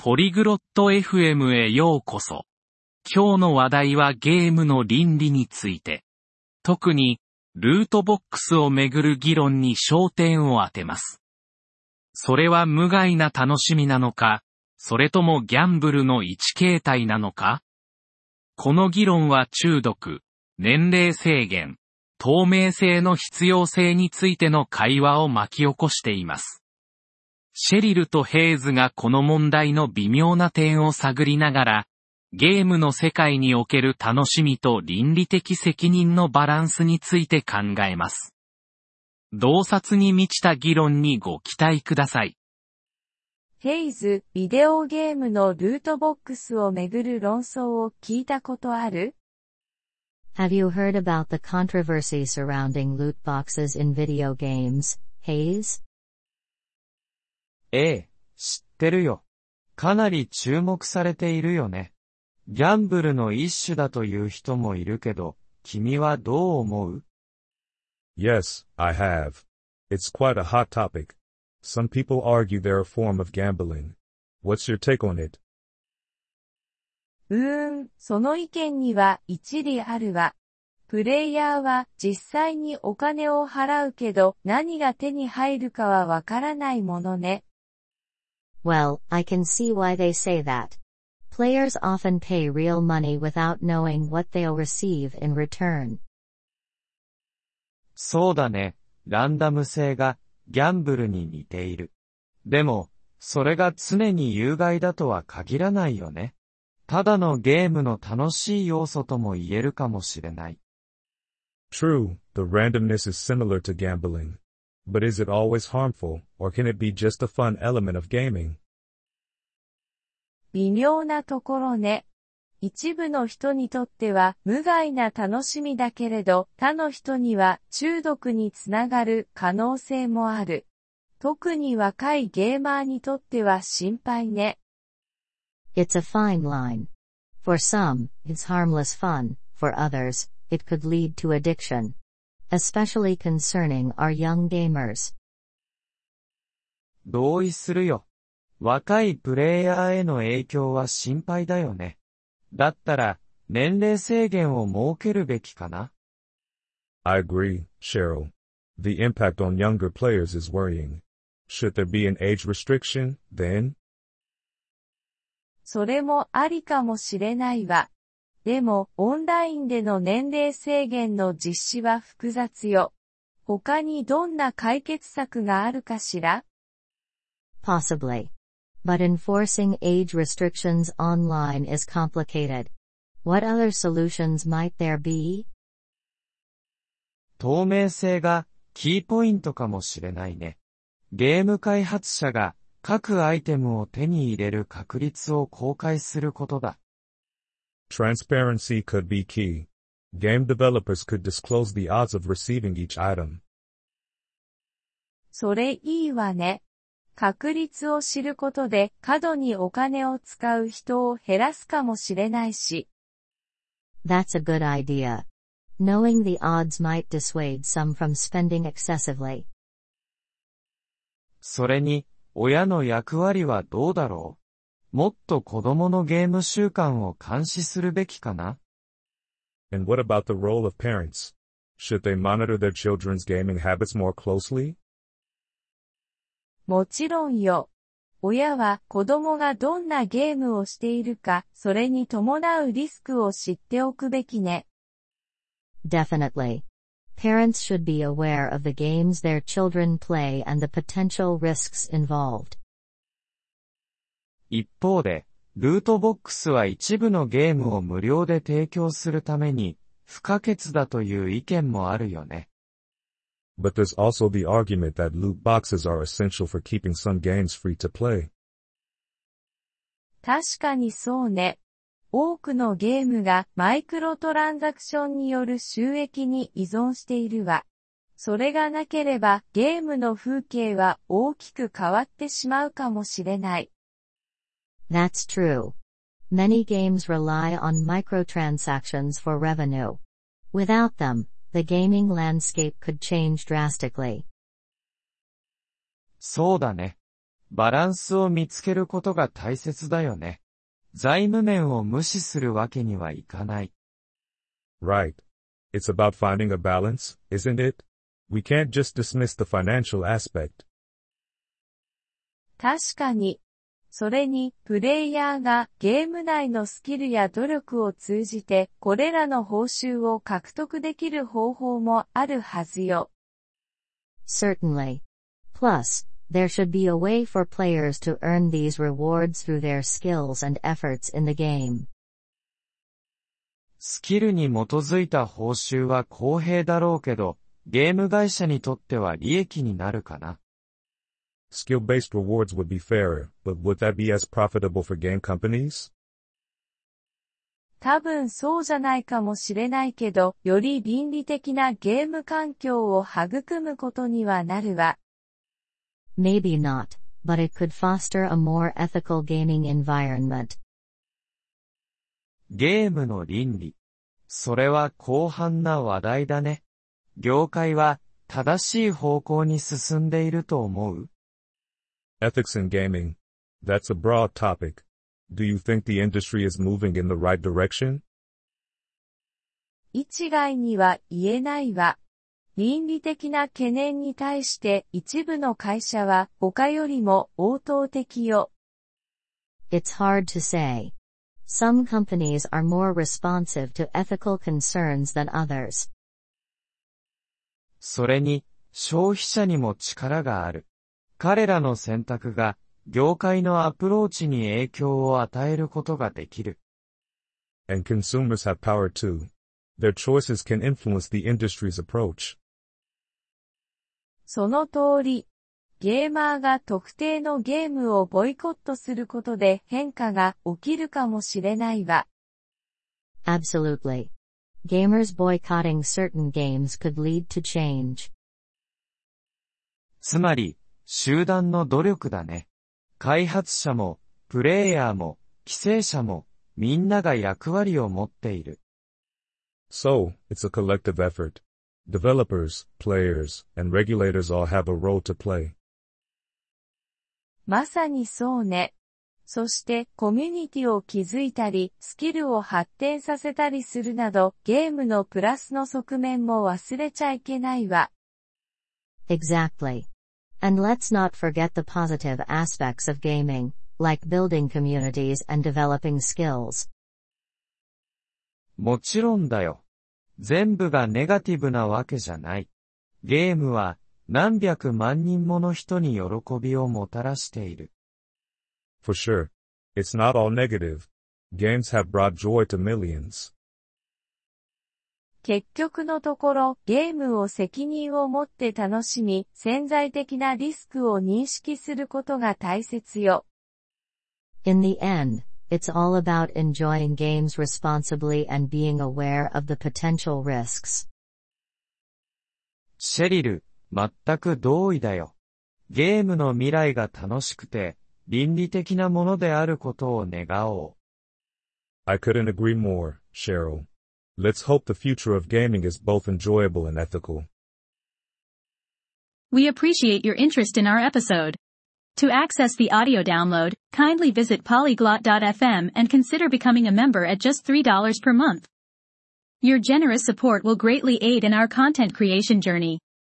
ポリグロット FM へようこそ。今日の話題はゲームの倫理について。特に、ルートボックスをめぐる議論に焦点を当てます。それは無害な楽しみなのか、それともギャンブルの一形態なのか？この議論は中毒、年齢制限、透明性の必要性についての会話を巻き起こしています。シェリルとヘイズがこの問題の微妙な点を探りながら、ゲームの世界における楽しみと倫理的責任のバランスについて考えます。洞察に満ちた議論にご期待ください。ヘイズ、ビデオゲームのルートボックスをめぐる論争を聞いたことある？Have you heard about the controversy surrounding loot boxes in video games, Hayes? ええ、知ってるよ。かなり注目されているよね。ギャンブルの一種だという人もいるけど、君はどう思う？Yes, I have. It's quite a hot topic. Some people argue they're a form of gambling. What's your take on it? うーん、その意見には一理あるわ。プレイヤーは実際にお金を払うけど何が手に入るかはわからないものね。Well, I can see why they say that. Players often pay real money without knowing what they'll receive in return. そうだね。ランダム性がギャンブルに似ている。でも、それが常に有害だとは限らないよね。ただのゲームの楽しい要素とも言えるかもしれない。True, the randomness is similar to gambling. But is it always harmful, or can it be just a fun element of gaming? 微妙なところね。一部の人にとっては無害な楽しみだけれど、他の人には中毒につながる可能性もある。特に若いゲーマーにとっては心配ね。It's a fine line. For some, it's harmless fun, for others, it could lead to addiction. Especially concerning our young gamers. 同意するよ。若いプレイヤーへの影響は心配だよね。だったら、年齢制限を設けるべきかな I agree, Cheryl. The impact on younger players is worrying. Should there be an age restriction, then? それもありかもしれないわ。でも、オンラインでの年齢制限の実施は複雑よ。他にどんな解決策があるかしら Possibly. But enforcing age restrictions online is complicated. What other solutions might there be? 透明性がキーポイントかもしれないね。ゲーム開発者が各アイテムを手に入れる確率を公開することだ。Transparency could be key. Game developers could disclose the odds of receiving each item. それいいわね。確率を知ることで過度にお金を使う人を減らすかもしれないし。That's a good idea. Knowing the odds might dissuade some from spending excessively. それに、親の役割はどうだろうもっと子供のゲーム習慣を監視するべきかな And what about the role of parents? Should they monitor their children's gaming habits more closely? もちろんよ。親は子供がどんなゲームをしているか、それに伴うリスクを知っておくべきね。Definitely. Parents should be aware of the games their children play and the potential risks involved. 一方で、ルートボックスは一部のゲームを無料で提供するために不可欠だという意見もあるよね。But there's also the argument that loot boxes are essential for keeping some games free to play. 確かにそうね。多くのゲームがマイクロトランザクションによる収益に依存しているわ。それがなければゲームの風景は大きく変わってしまうかもしれない。That's true. Many games rely on microtransactions for revenue. Without them, the gaming landscape could change drastically. そうだね。 バランスを見つけることが大切だよね。財務面を無視するわけにはいかない。 Right. It's about finding a balance, isn't it? We can't just dismiss the financial aspect. 確かに。 それに、プレイヤーがゲーム内のスキルや努力を通じて、これらの報酬を獲得できる方法もあるはずよ。Certainly. Plus, there should be a way for players to earn these rewards through their skills and efforts in the game. スキルに基づいた報酬は公平だろうけど、ゲーム会社にとっては利益になるかな。Skill-based rewards would be fairer, but would that be as profitable for game companies? 多分そうじゃないかもしれないけど、より倫理的なゲーム環境を育むことにはなるわ。Maybe not, but it could foster a more ethical gaming environment. ゲームの倫理。それは広範な話題だね。業界は正しい方向に進んでいると思う Ethics in gaming. That's a broad topic. Do you think the industry is moving in the right direction? 一概には言えないわ。倫理的な懸念に対して一部の会社は他よりも応答的よ。It's hard to say. Some companies are more responsive to ethical concerns than others. それに、消費者にも力がある。彼らの選択が、業界のアプローチに影響を与えることができる。And consumers have power too. Their choices can influence the industry's approach. その通り。ゲーマーが特定のゲームをボイコットすることで変化が起きるかもしれないわ。Absolutely. Gamers boycotting certain games could lead to change. つまり、集団の努力だね。開発者も、プレイヤーも、規制者も、みんなが役割を持っている。So, it's a collective effort. Developers, players, and regulators all have a role to play. まさにそうね。そしてコミュニティを築いたり、スキルを発展させたりするなど、ゲームのプラスの側面も忘れちゃいけないわ。Exactly. And let's not forget the positive aspects of gaming, like building communities and developing skills. もちろんだよ。全部がネガティブなわけじゃない。ゲームは何百万人もの人に喜びをもたらしている。 For sure. It's not all negative. Games have brought joy to millions. 結局のところ、ゲームを責任を持って楽しみ、潜在的なリスクを認識することが大切よ。In the end, it's all about enjoying games responsibly and being aware of the potential risks. シェリル、全く同意だよ。ゲームの未来が楽しくて、倫理的なものであることを願おう。I couldn't agree more, Cheryl. Let's hope the future of gaming is both enjoyable and ethical. We appreciate your interest in our episode. To access the audio download, kindly visit polyglot.fm and consider becoming a member at just $3 per month. Your generous support will greatly aid in our content creation journey.